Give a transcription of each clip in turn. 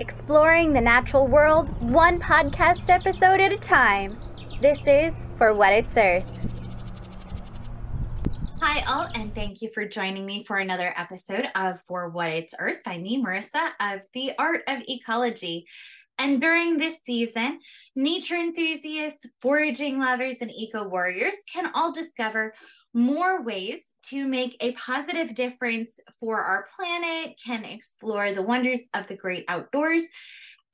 exploring the natural world one podcast episode at a time. This is For What It's Earth. Hi, all, and thank you for joining me for another episode of For What It's Earth by me, Marissa, of The Art of Ecology. And during this season, nature enthusiasts, foraging lovers, and eco warriors can all discover more ways to make a positive difference for our planet, can explore the wonders of the great outdoors,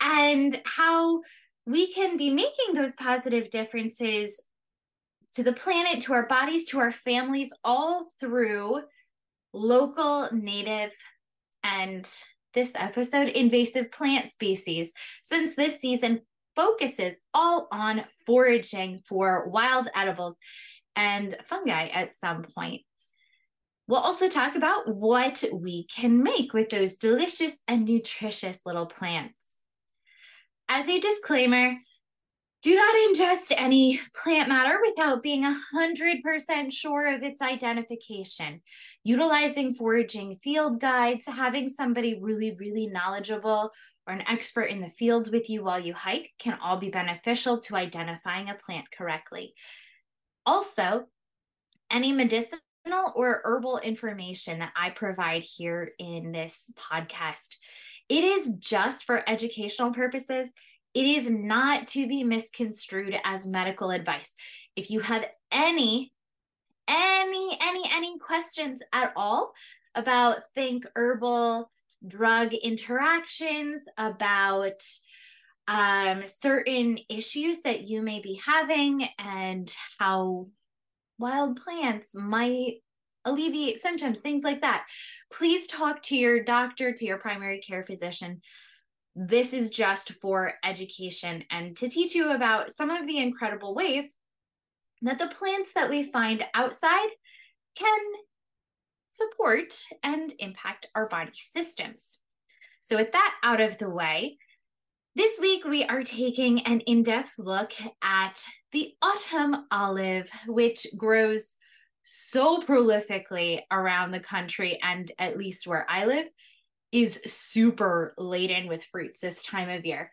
and how we can be making those positive differences to the planet, to our bodies, to our families, all through local, native, and this episode, invasive plant species, since this season focuses all on foraging for wild edibles and fungi at some point. We'll also talk about what we can make with those delicious and nutritious little plants. As a disclaimer, do not ingest any plant matter without being 100% sure of its identification. Utilizing foraging field guides, having somebody really, really knowledgeable or an expert in the field with you while you hike can all be beneficial to identifying a plant correctly. Also, any medicinal or herbal information that I provide here in this podcast, it is just for educational purposes. It is not to be misconstrued as medical advice. If you have any, any, any, any questions at all about think herbal drug interactions, about um, certain issues that you may be having and how wild plants might alleviate symptoms, things like that. Please talk to your doctor, to your primary care physician. This is just for education and to teach you about some of the incredible ways that the plants that we find outside can support and impact our body systems. So, with that out of the way, this week, we are taking an in depth look at the autumn olive, which grows so prolifically around the country, and at least where I live, is super laden with fruits this time of year.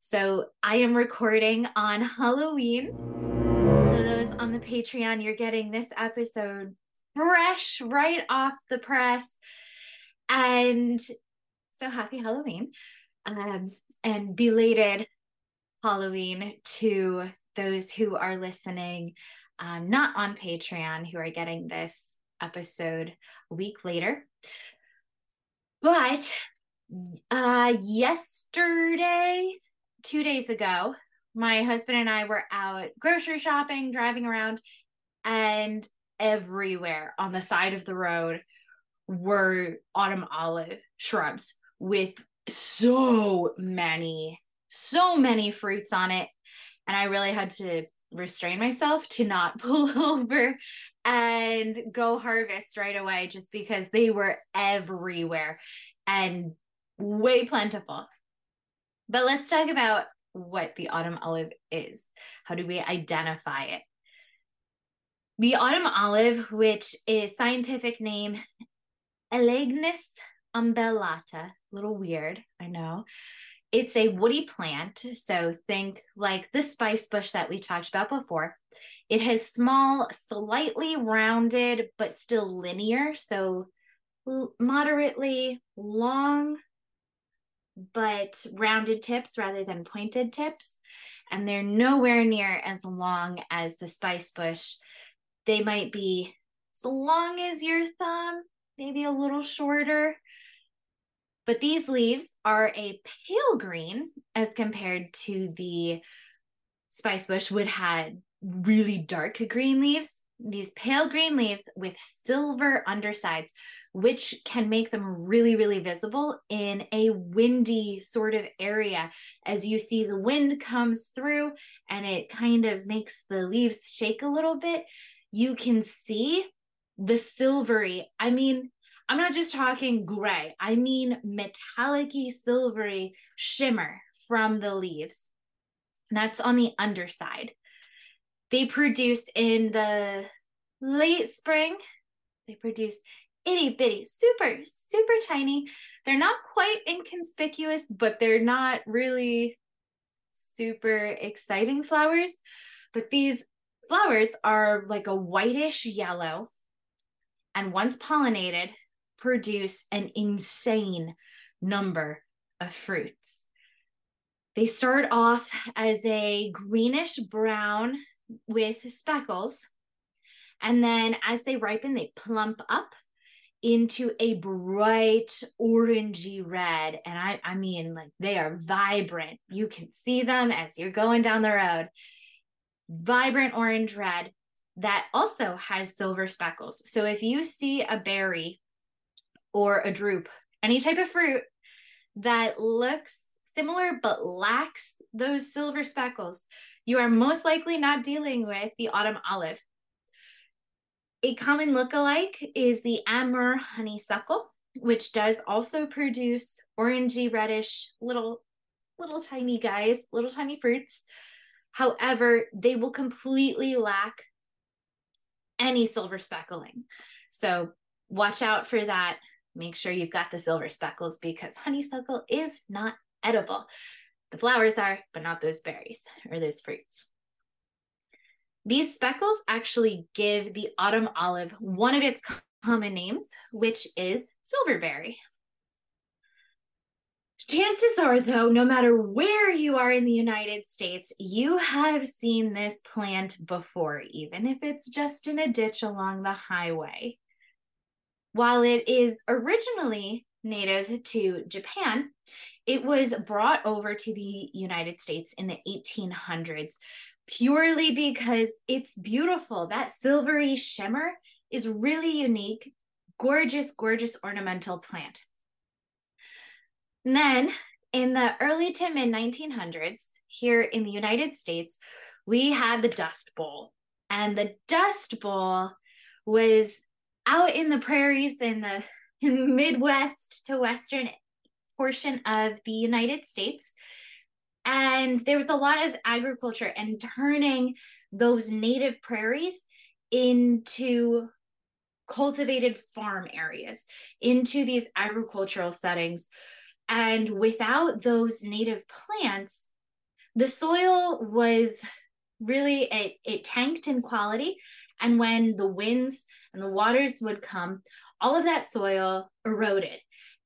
So, I am recording on Halloween. So, those on the Patreon, you're getting this episode fresh right off the press. And so, happy Halloween um, and belated Halloween to those who are listening, um, not on Patreon, who are getting this episode a week later. But uh, yesterday, two days ago, my husband and I were out grocery shopping, driving around, and everywhere on the side of the road were autumn olive shrubs with so many, so many fruits on it. And I really had to restrain myself to not pull over and go harvest right away just because they were everywhere and way plentiful. But let's talk about what the autumn olive is. How do we identify it? The autumn olive, which is scientific name Elaeagnus umbellata, little weird, I know. It's a woody plant. So think like the spice bush that we talked about before. It has small, slightly rounded, but still linear. So moderately long, but rounded tips rather than pointed tips. And they're nowhere near as long as the spice bush. They might be as long as your thumb, maybe a little shorter. But these leaves are a pale green as compared to the spice bush would had really dark green leaves. These pale green leaves with silver undersides, which can make them really, really visible in a windy sort of area. As you see, the wind comes through and it kind of makes the leaves shake a little bit. You can see the silvery, I mean, I'm not just talking gray, I mean metallic silvery shimmer from the leaves. That's on the underside. They produce in the late spring, they produce itty bitty, super, super tiny. They're not quite inconspicuous, but they're not really super exciting flowers. But these flowers are like a whitish yellow, and once pollinated, produce an insane number of fruits. They start off as a greenish brown with speckles. And then as they ripen, they plump up into a bright orangey red. And I, I mean, like they are vibrant. You can see them as you're going down the road. Vibrant orange red that also has silver speckles. So if you see a berry or a drupe, any type of fruit that looks similar but lacks those silver speckles, you are most likely not dealing with the autumn olive. A common look-alike is the Amur honeysuckle, which does also produce orangey reddish little little tiny guys, little tiny fruits. However, they will completely lack any silver speckling. So watch out for that. Make sure you've got the silver speckles because honeysuckle is not edible. The flowers are, but not those berries or those fruits. These speckles actually give the autumn olive one of its common names, which is silverberry. Chances are, though, no matter where you are in the United States, you have seen this plant before, even if it's just in a ditch along the highway. While it is originally native to Japan, it was brought over to the United States in the 1800s purely because it's beautiful. That silvery shimmer is really unique, gorgeous, gorgeous ornamental plant. And then in the early to mid 1900s, here in the United States, we had the Dust Bowl. And the Dust Bowl was out in the prairies in the Midwest to Western portion of the United States. And there was a lot of agriculture and turning those native prairies into cultivated farm areas, into these agricultural settings. And without those native plants, the soil was really, it, it tanked in quality. And when the winds and the waters would come, all of that soil eroded.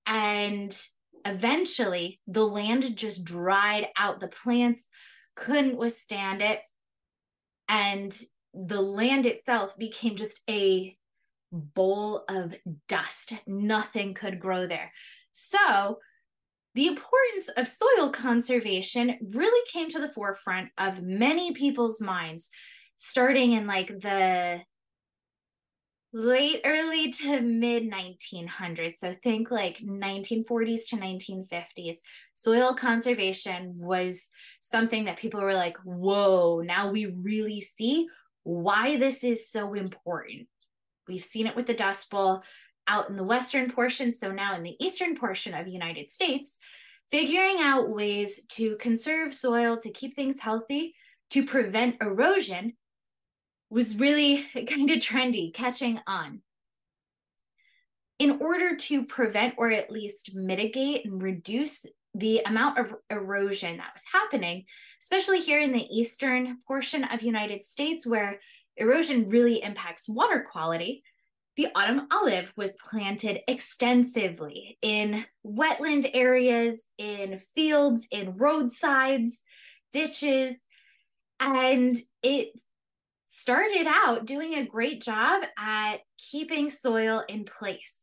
And eventually, the land just dried out. The plants couldn't withstand it. And the land itself became just a bowl of dust. Nothing could grow there. So, the importance of soil conservation really came to the forefront of many people's minds starting in like the late early to mid 1900s so think like 1940s to 1950s soil conservation was something that people were like whoa now we really see why this is so important. We've seen it with the dust bowl out in the western portion so now in the eastern portion of united states figuring out ways to conserve soil to keep things healthy to prevent erosion was really kind of trendy, catching on. In order to prevent or at least mitigate and reduce the amount of erosion that was happening, especially here in the eastern portion of United States where erosion really impacts water quality, the autumn olive was planted extensively in wetland areas, in fields, in roadsides, ditches, and it started out doing a great job at keeping soil in place.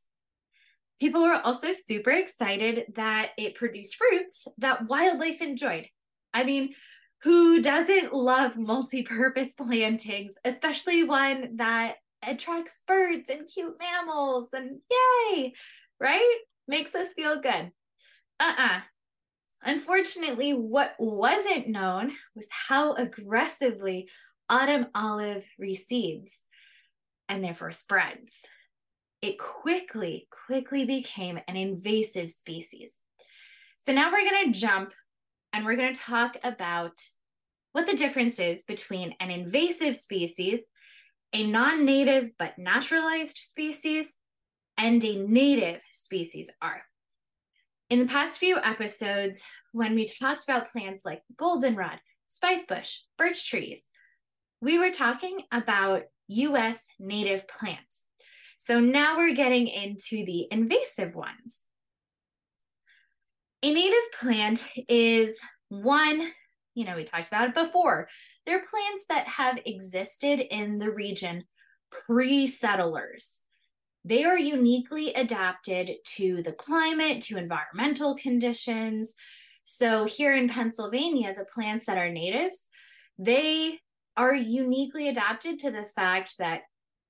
People were also super excited that it produced fruits that wildlife enjoyed. I mean, who doesn't love multi-purpose plantings, especially one that attracts birds and cute mammals and yay, right? Makes us feel good. Uh-uh. Unfortunately, what wasn't known was how aggressively autumn olive reseeds and therefore spreads. It quickly, quickly became an invasive species. So now we're going to jump and we're going to talk about what the difference is between an invasive species, a non native but naturalized species, and a native species are. In the past few episodes, when we talked about plants like goldenrod, spicebush, birch trees, we were talking about US native plants. So now we're getting into the invasive ones. A native plant is one, you know, we talked about it before. They're plants that have existed in the region pre settlers. They are uniquely adapted to the climate, to environmental conditions. So, here in Pennsylvania, the plants that are natives, they are uniquely adapted to the fact that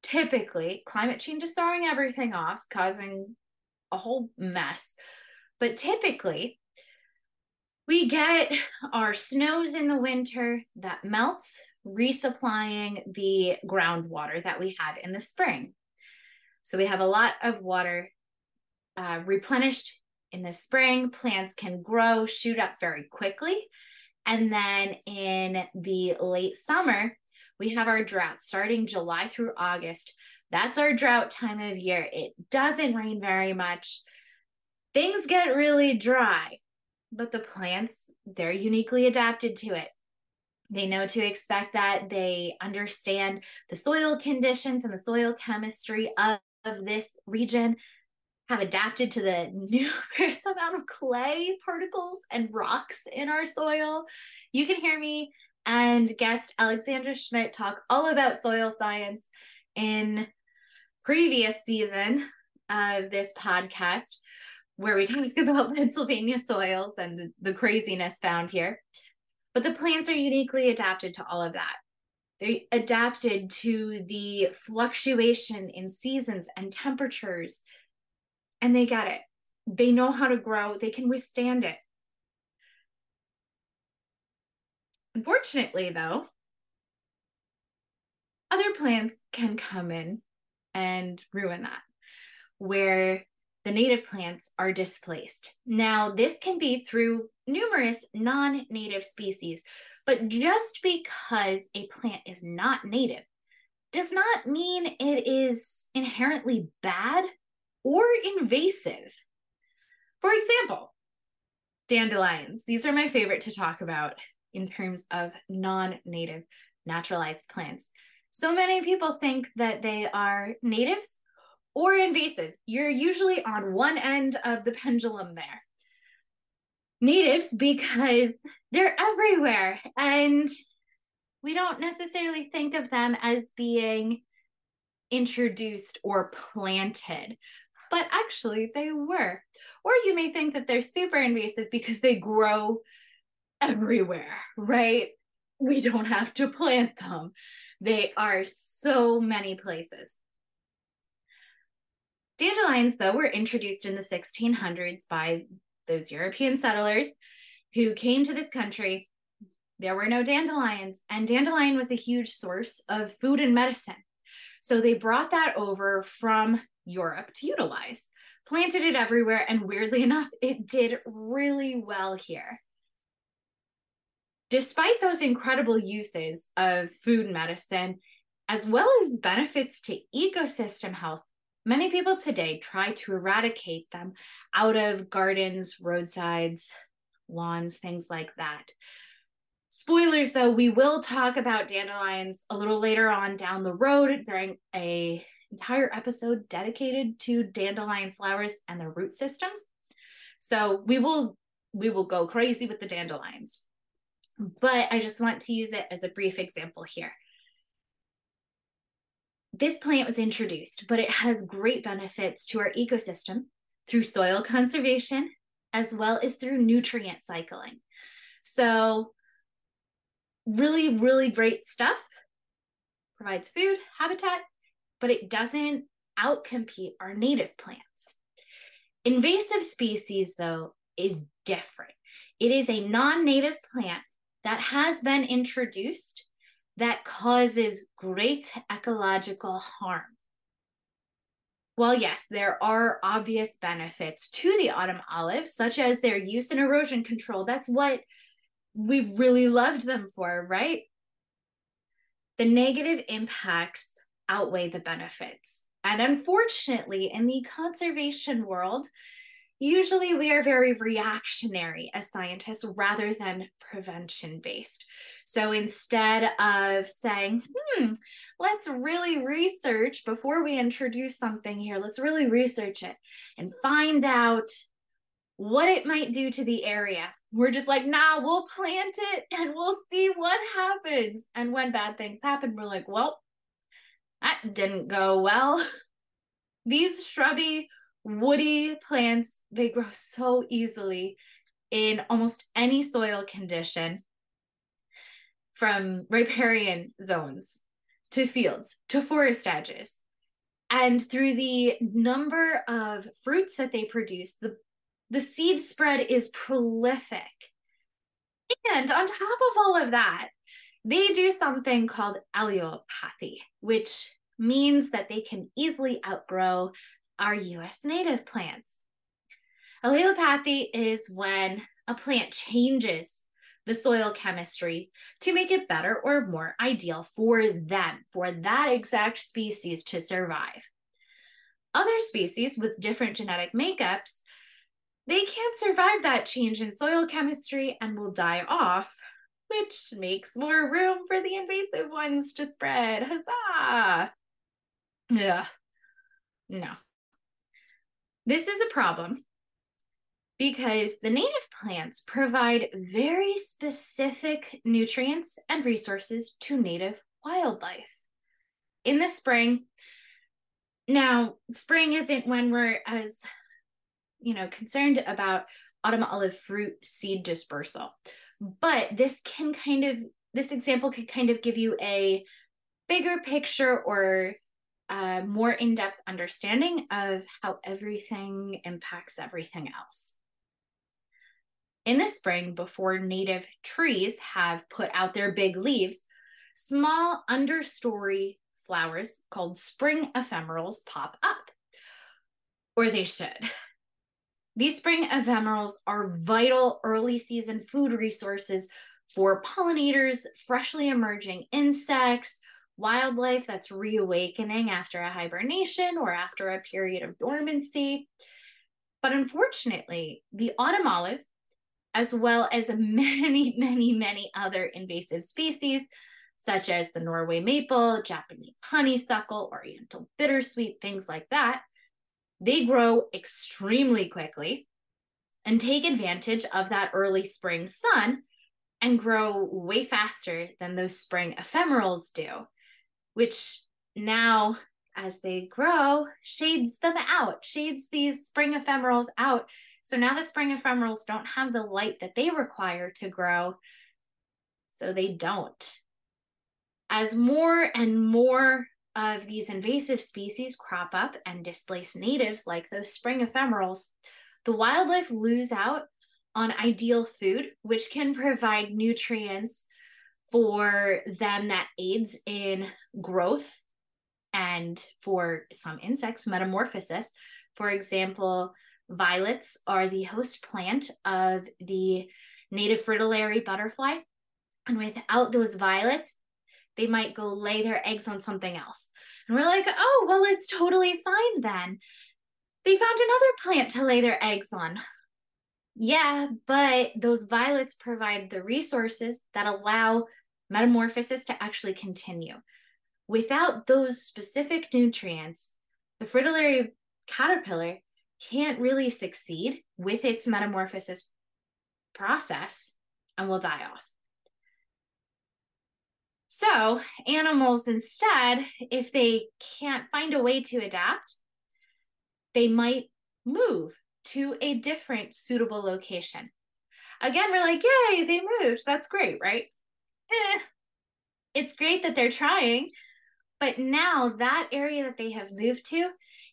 typically climate change is throwing everything off, causing a whole mess. But typically, we get our snows in the winter that melts, resupplying the groundwater that we have in the spring. So we have a lot of water uh, replenished in the spring. Plants can grow, shoot up very quickly. And then in the late summer, we have our drought starting July through August. That's our drought time of year. It doesn't rain very much. Things get really dry, but the plants, they're uniquely adapted to it. They know to expect that. They understand the soil conditions and the soil chemistry of, of this region, have adapted to the numerous amount of clay particles and rocks in our soil. You can hear me and guest Alexandra Schmidt talk all about soil science in previous season of this podcast where we talk about Pennsylvania soils and the, craziness found here. But the plants are uniquely adapted to all of that. They're adapted to the fluctuation in seasons and temperatures, and they get it. They know how to grow, they can withstand it. Unfortunately, though, other plants can come in and ruin that, where the native plants are displaced. Now, this can be through numerous non native species, but just because a plant is not native does not mean it is inherently bad or invasive. For example, dandelions. These are my favorite to talk about in terms of non native naturalized plants. So many people think that they are natives or invasive. You're usually on one end of the pendulum there. Natives, because they're everywhere and we don't necessarily think of them as being introduced or planted, but actually they were. Or you may think that they're super invasive because they grow everywhere, right? We don't have to plant them. They are so many places. Dandelions, though, were introduced in the 1600s by those European settlers who came to this country. There were no dandelions, and dandelion was a huge source of food and medicine. So they brought that over from Europe to utilize, planted it everywhere, and weirdly enough, it did really well here. Despite those incredible uses of food medicine, as well as benefits to ecosystem health, Many people today try to eradicate them out of gardens, roadsides, lawns, things like that. Spoilers though, we will talk about dandelions a little later on down the road during a entire episode dedicated to dandelion flowers and their root systems. So we will we will go crazy with the dandelions. But I just want to use it as a brief example here this plant was introduced, but it has great benefits to our ecosystem through soil conservation as well as through nutrient cycling. So, really, really great stuff. Provides food, habitat, but it doesn't outcompete our native plants. Invasive species, though, is different. It is a non native plant that has been introduced that causes great ecological harm. While yes, there are obvious benefits to the autumn olive, such as their use in erosion control, that's what we've really loved them for, right? The negative impacts outweigh the benefits. And unfortunately, in the conservation world, usually we are very reactionary as scientists rather than prevention based. So instead of saying, hmm, let's really research before we introduce something here, let's really research it and find out what it might do to the area. We're just like, nah, we'll plant it and we'll see what happens. And when bad things happen, we're like, well, that didn't go well. These shrubby woody plants, they grow so easily in almost any soil condition from riparian zones to fields to forest edges. And through the number of fruits that they produce, the, the seed spread is prolific. And on top of all of that, they do something called allelopathy, which means that they can easily outgrow our US native plants. Allelopathy is when a plant changes the soil chemistry to make it better or more ideal for them, for that exact species to survive. Other species with different genetic makeups, they can't survive that change in soil chemistry and will die off, which makes more room for the invasive ones to spread. Huzzah! Yeah. No, this is a problem because the native plants provide very specific nutrients and resources to native wildlife. In the spring, now spring isn't when we're as you know concerned about autumn olive fruit seed dispersal but this can kind of this example could kind of give you a bigger picture or a more in depth understanding of how everything impacts everything else. In the spring, before native trees have put out their big leaves, small understory flowers called spring ephemerals pop up, or they should. These spring ephemerals are vital early season food resources for pollinators, freshly emerging insects, wildlife that's reawakening after a hibernation or after a period of dormancy. But unfortunately, the autumn olive, as well as many, many, many other invasive species, such as the Norway maple, Japanese honeysuckle, oriental bittersweet, things like that, they grow extremely quickly and take advantage of that early spring sun and grow way faster than those spring ephemerals do which now as they grow shades them out shades these spring ephemerals out. So now the spring ephemerals don't have the light that they require to grow so they don't. As more and more of these invasive species crop up and displace natives like those spring ephemerals the wildlife lose out on ideal food which can provide nutrients for them that aids in growth and for some insects, metamorphosis. For example, violets are the host plant of the native fritillary butterfly. And without those violets, they might go lay their eggs on something else. And we're like, oh, well, it's totally fine then. They found another plant to lay their eggs on. Yeah, but those violets provide the resources that allow metamorphosis to actually continue. Without those specific nutrients, the fritillary caterpillar can't really succeed with its metamorphosis process and will die off. So, animals instead, if they can't find a way to adapt, they might move to a different suitable location. Again, we're like, yay, they moved. That's great, right? eh, it's great that they're trying, but now that area that they have moved to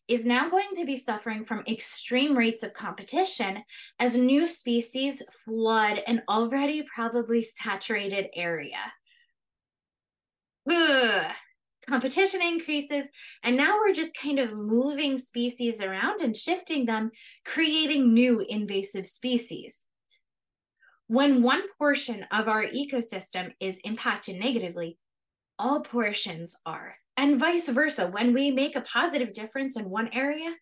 is now going to be suffering from extreme rates of competition as new species flood an already probably saturated area. Competition increases, and now we're just kind of moving species around and shifting them, creating new invasive species. When one portion of our ecosystem is impacted negatively, all portions are And vice versa. When we make a positive difference in one area,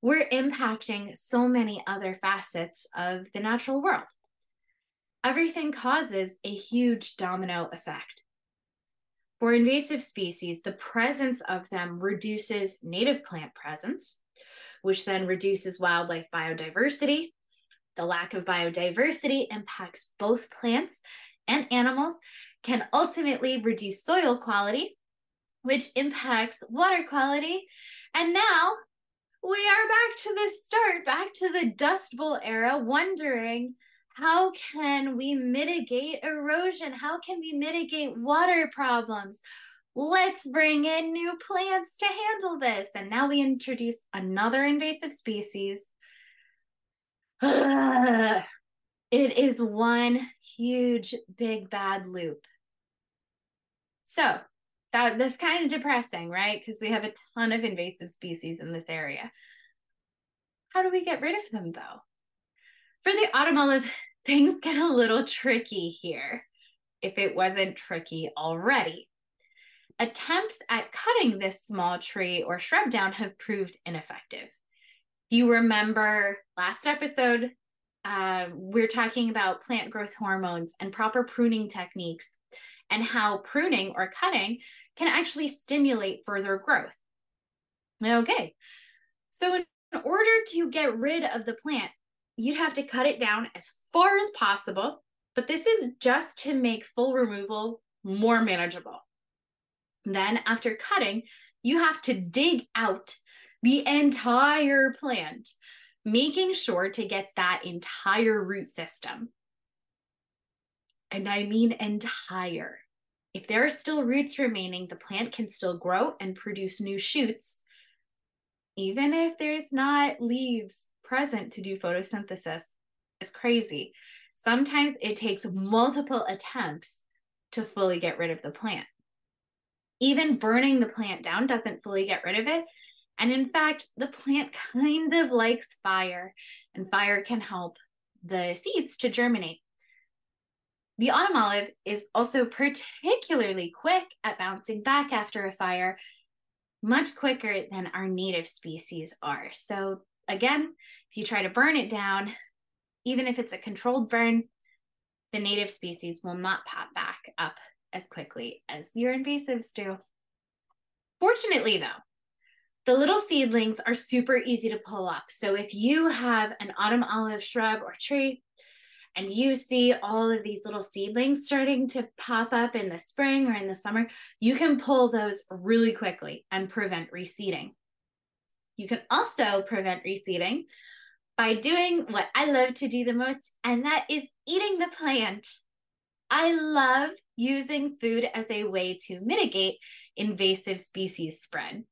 we're impacting so many other facets of the natural world. Everything causes a huge domino effect. For invasive species, the presence of them reduces native plant presence, which then reduces wildlife biodiversity. The lack of biodiversity impacts both plants and animals, can ultimately reduce soil quality, which impacts water quality. And now we are back to the start, back to the Dust Bowl era, wondering how can we mitigate erosion? How can we mitigate water problems? Let's bring in new plants to handle this. And now we introduce another invasive species. it is one huge, big, bad loop. So that that's kind of depressing, right? Because we have a ton of invasive species in this area. How do we get rid of them though? For the autumn olive, things get a little tricky here, if it wasn't tricky already. Attempts at cutting this small tree or shrub down have proved ineffective. If you remember last episode, uh, we're talking about plant growth hormones and proper pruning techniques and how pruning or cutting can actually stimulate further growth. Okay, so in order to get rid of the plant, you'd have to cut it down as far as possible, but this is just to make full removal more manageable. Then, after cutting, you have to dig out the entire plant, making sure to get that entire root system. And I mean entire. If there are still roots remaining, the plant can still grow and produce new shoots, even if there's not leaves present to do photosynthesis. is crazy. Sometimes it takes multiple attempts to fully get rid of the plant. Even burning the plant down doesn't fully get rid of it. And in fact, the plant kind of likes fire, and fire can help the seeds to germinate. The autumn olive is also particularly quick at bouncing back after a fire, much quicker than our native species are. So, again, if you try to burn it down, even if it's a controlled burn, the native species will not pop back up as quickly as your invasives do. Fortunately, though, the little seedlings are super easy to pull up. So if you have an autumn olive shrub or tree and you see all of these little seedlings starting to pop up in the spring or in the summer, you can pull those really quickly and prevent reseeding. You can also prevent reseeding by doing what I love to do the most, and that is eating the plant. I love using food as a way to mitigate invasive species spread.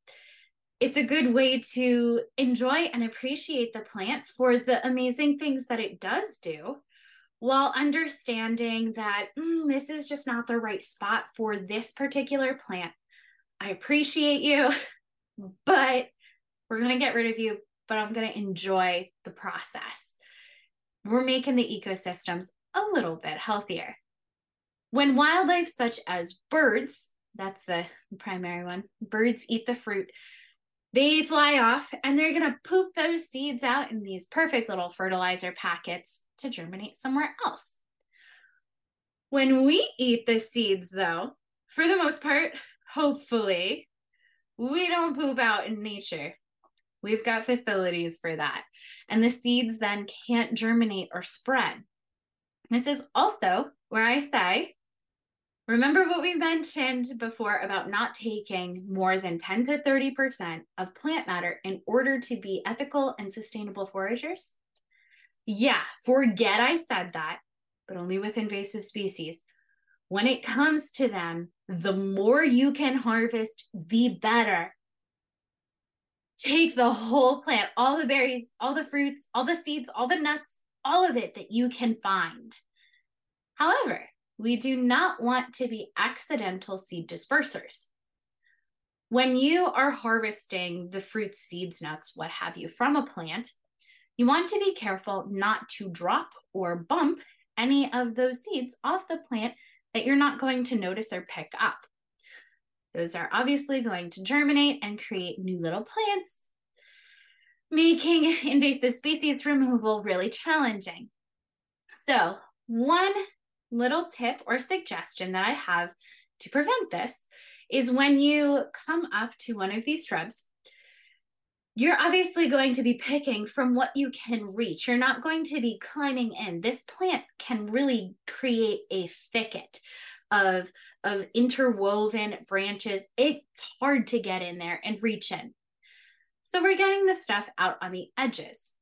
It's a good way to enjoy and appreciate the plant for the amazing things that it does do while understanding that mm, this is just not the right spot for this particular plant. I appreciate you, but we're going to get rid of you, but I'm going to enjoy the process. We're making the ecosystems a little bit healthier. When wildlife such as birds, that's the primary one, birds eat the fruit, they fly off and they're going to poop those seeds out in these perfect little fertilizer packets to germinate somewhere else. When we eat the seeds, though, for the most part, hopefully, we don't poop out in nature. We've got facilities for that. And the seeds then can't germinate or spread. This is also where I say Remember what we mentioned before about not taking more than 10 to 30% of plant matter in order to be ethical and sustainable foragers? Yeah, forget I said that, but only with invasive species. When it comes to them, the more you can harvest, the better. Take the whole plant, all the berries, all the fruits, all the seeds, all the nuts, all of it that you can find. However, we do not want to be accidental seed dispersers. When you are harvesting the fruits, seeds, nuts, what have you from a plant, you want to be careful not to drop or bump any of those seeds off the plant that you're not going to notice or pick up. Those are obviously going to germinate and create new little plants, making invasive species removal really challenging. So, one little tip or suggestion that I have to prevent this is when you come up to one of these shrubs, you're obviously going to be picking from what you can reach. You're not going to be climbing in. This plant can really create a thicket of, of interwoven branches. It's hard to get in there and reach in. So we're getting the stuff out on the edges.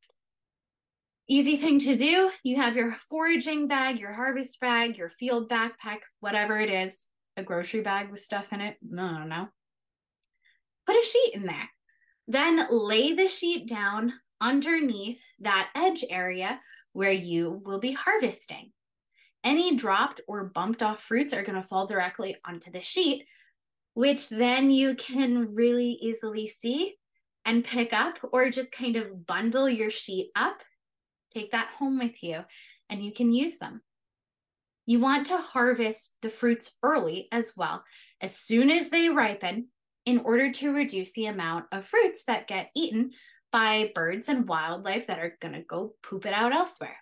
Easy thing to do. You have your foraging bag, your harvest bag, your field backpack, whatever it is, a grocery bag with stuff in it. No, no, no. Put a sheet in there. Then lay the sheet down underneath that edge area where you will be harvesting. Any dropped or bumped off fruits are going to fall directly onto the sheet, which then you can really easily see and pick up or just kind of bundle your sheet up Take that home with you and you can use them. You want to harvest the fruits early as well, as soon as they ripen, in order to reduce the amount of fruits that get eaten by birds and wildlife that are going to go poop it out elsewhere.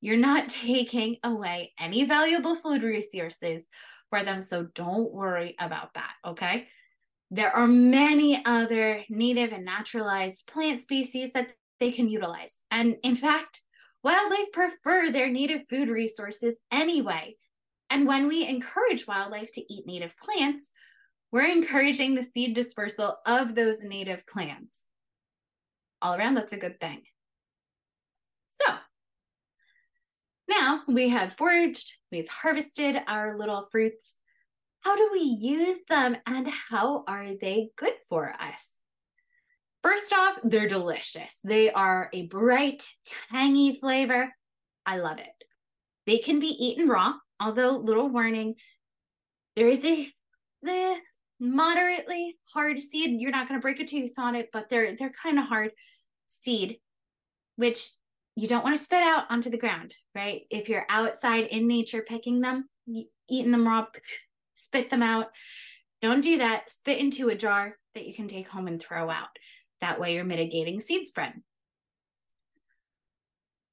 You're not taking away any valuable food resources for them, so don't worry about that, okay? There are many other native and naturalized plant species that they can utilize. And in fact, wildlife prefer their native food resources anyway. And when we encourage wildlife to eat native plants, we're encouraging the seed dispersal of those native plants. All around, that's a good thing. So now we have foraged, we've harvested our little fruits. How do we use them and how are they good for us? First off, they're delicious. They are a bright, tangy flavor. I love it. They can be eaten raw, although little warning, there is a moderately hard seed. You're not going to break a tooth on it, but they're they're kind of hard seed, which you don't want to spit out onto the ground, right? If you're outside in nature picking them, eating them raw, spit them out. Don't do that. Spit into a jar that you can take home and throw out. That way you're mitigating seed spread.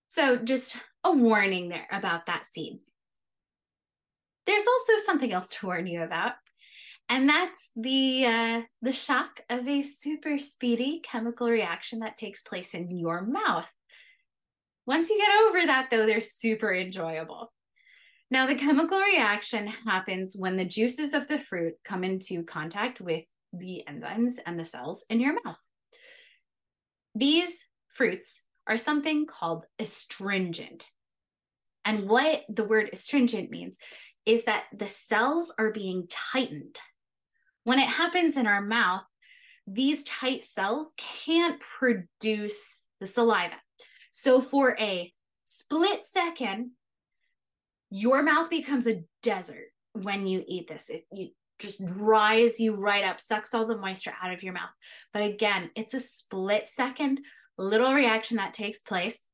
So just a warning there about that seed. There's also something else to warn you about, and that's the uh, the shock of a super speedy chemical reaction that takes place in your mouth. Once you get over that, though, they're super enjoyable. Now, the chemical reaction happens when the juices of the fruit come into contact with the enzymes and the cells in your mouth. These fruits are something called astringent. And what the word astringent means is that the cells are being tightened. When it happens in our mouth, these tight cells can't produce the saliva. So for a split second, your mouth becomes a desert when you eat this. It, you just dries you right up, sucks all the moisture out of your mouth. But again, it's a split second little reaction that takes place.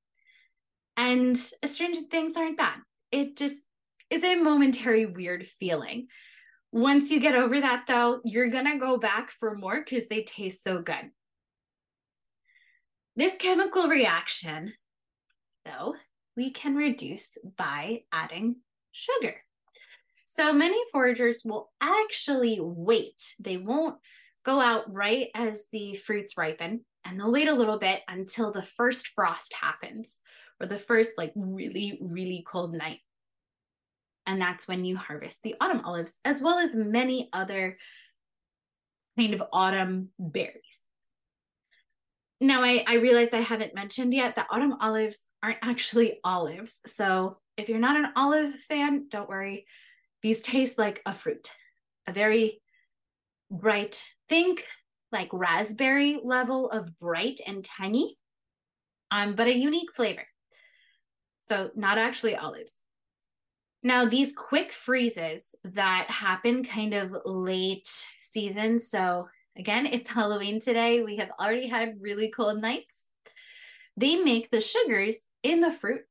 And astringent things aren't bad. It just is a momentary weird feeling. Once you get over that, though, you're going to go back for more because they taste so good. This chemical reaction, though, we can reduce by adding sugar. So many foragers will actually wait. They won't go out right as the fruits ripen, and they'll wait a little bit until the first frost happens or the first like really, really cold night. And that's when you harvest the autumn olives, as well as many other kind of autumn berries. Now, I, I realize I haven't mentioned yet that autumn olives aren't actually olives. So if you're not an olive fan, don't worry. These taste like a fruit, a very bright, think like raspberry level of bright and tangy, um, but a unique flavor. So, not actually olives. Now, these quick freezes that happen kind of late season. So, again, it's Halloween today. We have already had really cold nights. They make the sugars in the fruit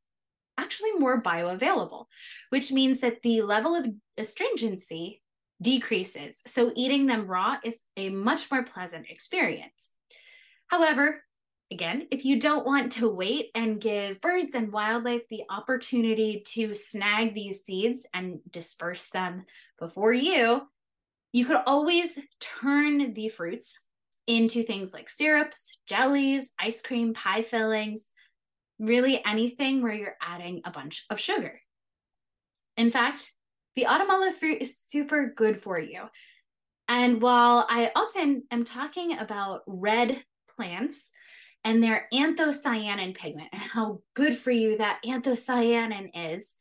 actually more bioavailable, which means that the level of astringency decreases. So eating them raw is a much more pleasant experience. However, again, if you don't want to wait and give birds and wildlife the opportunity to snag these seeds and disperse them before you, you could always turn the fruits into things like syrups, jellies, ice cream, pie fillings, really anything where you're adding a bunch of sugar. In fact, the autumn fruit is super good for you. And while I often am talking about red plants and their anthocyanin pigment and how good for you that anthocyanin is,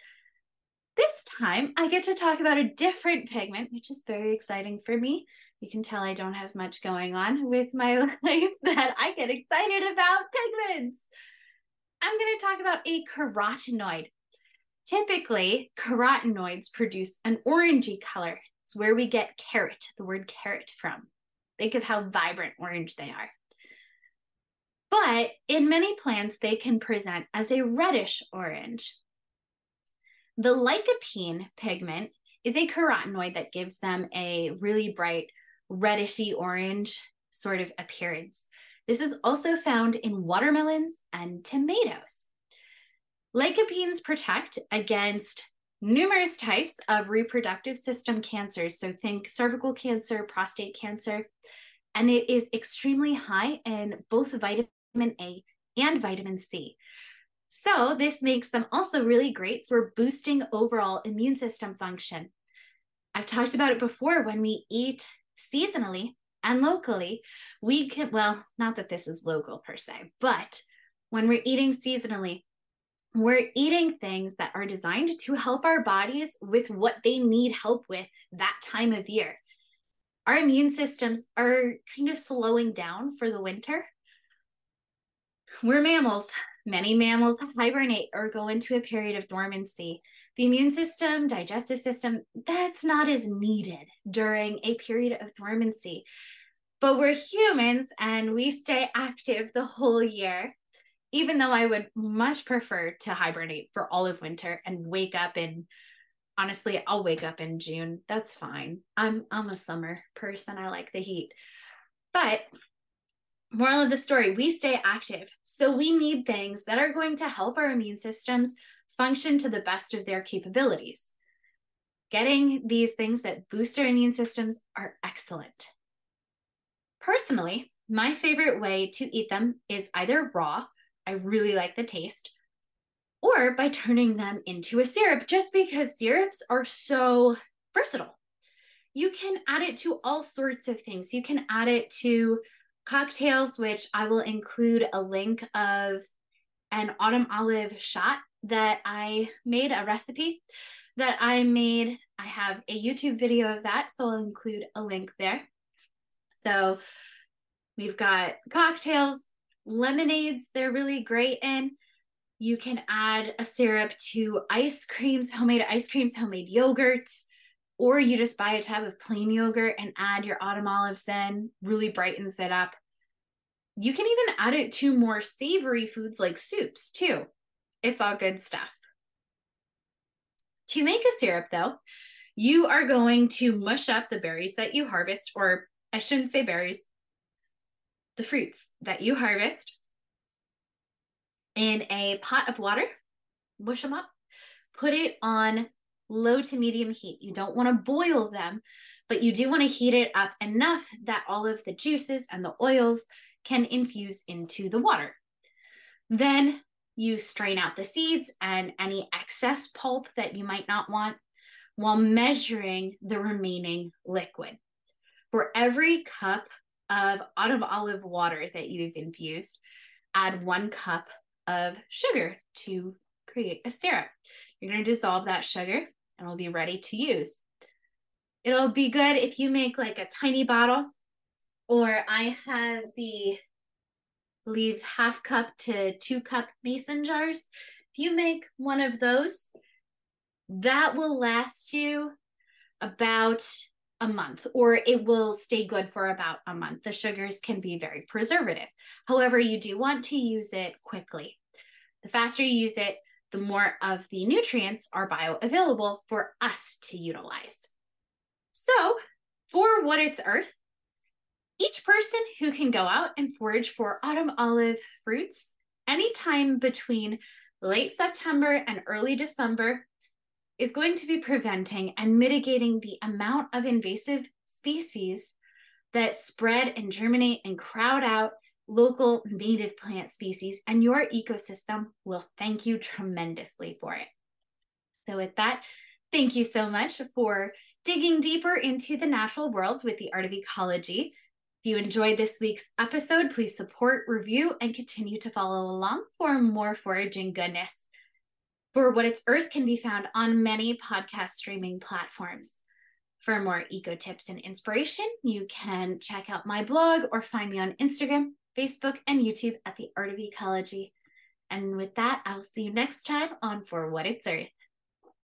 this time I get to talk about a different pigment, which is very exciting for me. You can tell I don't have much going on with my life that I get excited about pigments. I'm going to talk about a carotenoid. Typically, carotenoids produce an orangey color. It's where we get carrot, the word carrot from. Think of how vibrant orange they are. But in many plants, they can present as a reddish orange. The lycopene pigment is a carotenoid that gives them a really bright reddishy orange sort of appearance. This is also found in watermelons and tomatoes. Lycopenes protect against numerous types of reproductive system cancers. So think cervical cancer, prostate cancer, and it is extremely high in both vitamin A and vitamin C. So this makes them also really great for boosting overall immune system function. I've talked about it before when we eat seasonally and locally, we can, well, not that this is local per se, but when we're eating seasonally, we're eating things that are designed to help our bodies with what they need help with that time of year. Our immune systems are kind of slowing down for the winter. We're mammals. Many mammals hibernate or go into a period of dormancy. The immune system, digestive system, that's not as needed during a period of dormancy. But we're humans and we stay active the whole year even though I would much prefer to hibernate for all of winter and wake up in honestly, I'll wake up in June. That's fine. I'm I'm a summer person. I like the heat. But moral of the story, we stay active. So we need things that are going to help our immune systems function to the best of their capabilities. Getting these things that boost our immune systems are excellent. Personally, my favorite way to eat them is either raw I really like the taste, or by turning them into a syrup, just because syrups are so versatile. You can add it to all sorts of things. You can add it to cocktails, which I will include a link of an autumn olive shot that I made a recipe that I made. I have a YouTube video of that, so I'll include a link there. So we've got cocktails, lemonades, they're really great in. You can add a syrup to ice creams, homemade ice creams, homemade yogurts, or you just buy a tub of plain yogurt and add your autumn olives in, really brightens it up. You can even add it to more savory foods like soups too. It's all good stuff. To make a syrup, though, you are going to mush up the berries that you harvest, or I shouldn't say berries, the fruits that you harvest in a pot of water, mush them up, put it on low to medium heat. You don't want to boil them, but you do want to heat it up enough that all of the juices and the oils can infuse into the water. Then you strain out the seeds and any excess pulp that you might not want while measuring the remaining liquid. For every cup of autumn olive water that you've infused, add one cup of sugar to create a syrup. You're going to dissolve that sugar and it'll be ready to use. It'll be good if you make like a tiny bottle, or I have the leave half cup to two cup mason jars. If you make one of those, that will last you about a month or it will stay good for about a month. The sugars can be very preservative. However, you do want to use it quickly. The faster you use it, the more of the nutrients are bioavailable for us to utilize. So, for what it's Earth, each person who can go out and forage for autumn olive fruits anytime between late September and early December is going to be preventing and mitigating the amount of invasive species that spread and germinate and crowd out local native plant species, and your ecosystem will thank you tremendously for it. So, with that, thank you so much for digging deeper into the natural world with the art of ecology. If you enjoyed this week's episode, please support, review, and continue to follow along for more foraging goodness. For What It's Earth can be found on many podcast streaming platforms. For more eco tips and inspiration, you can check out my blog or find me on Instagram, Facebook, and YouTube at The Art of Ecology. And with that, I'll see you next time on For What It's Earth.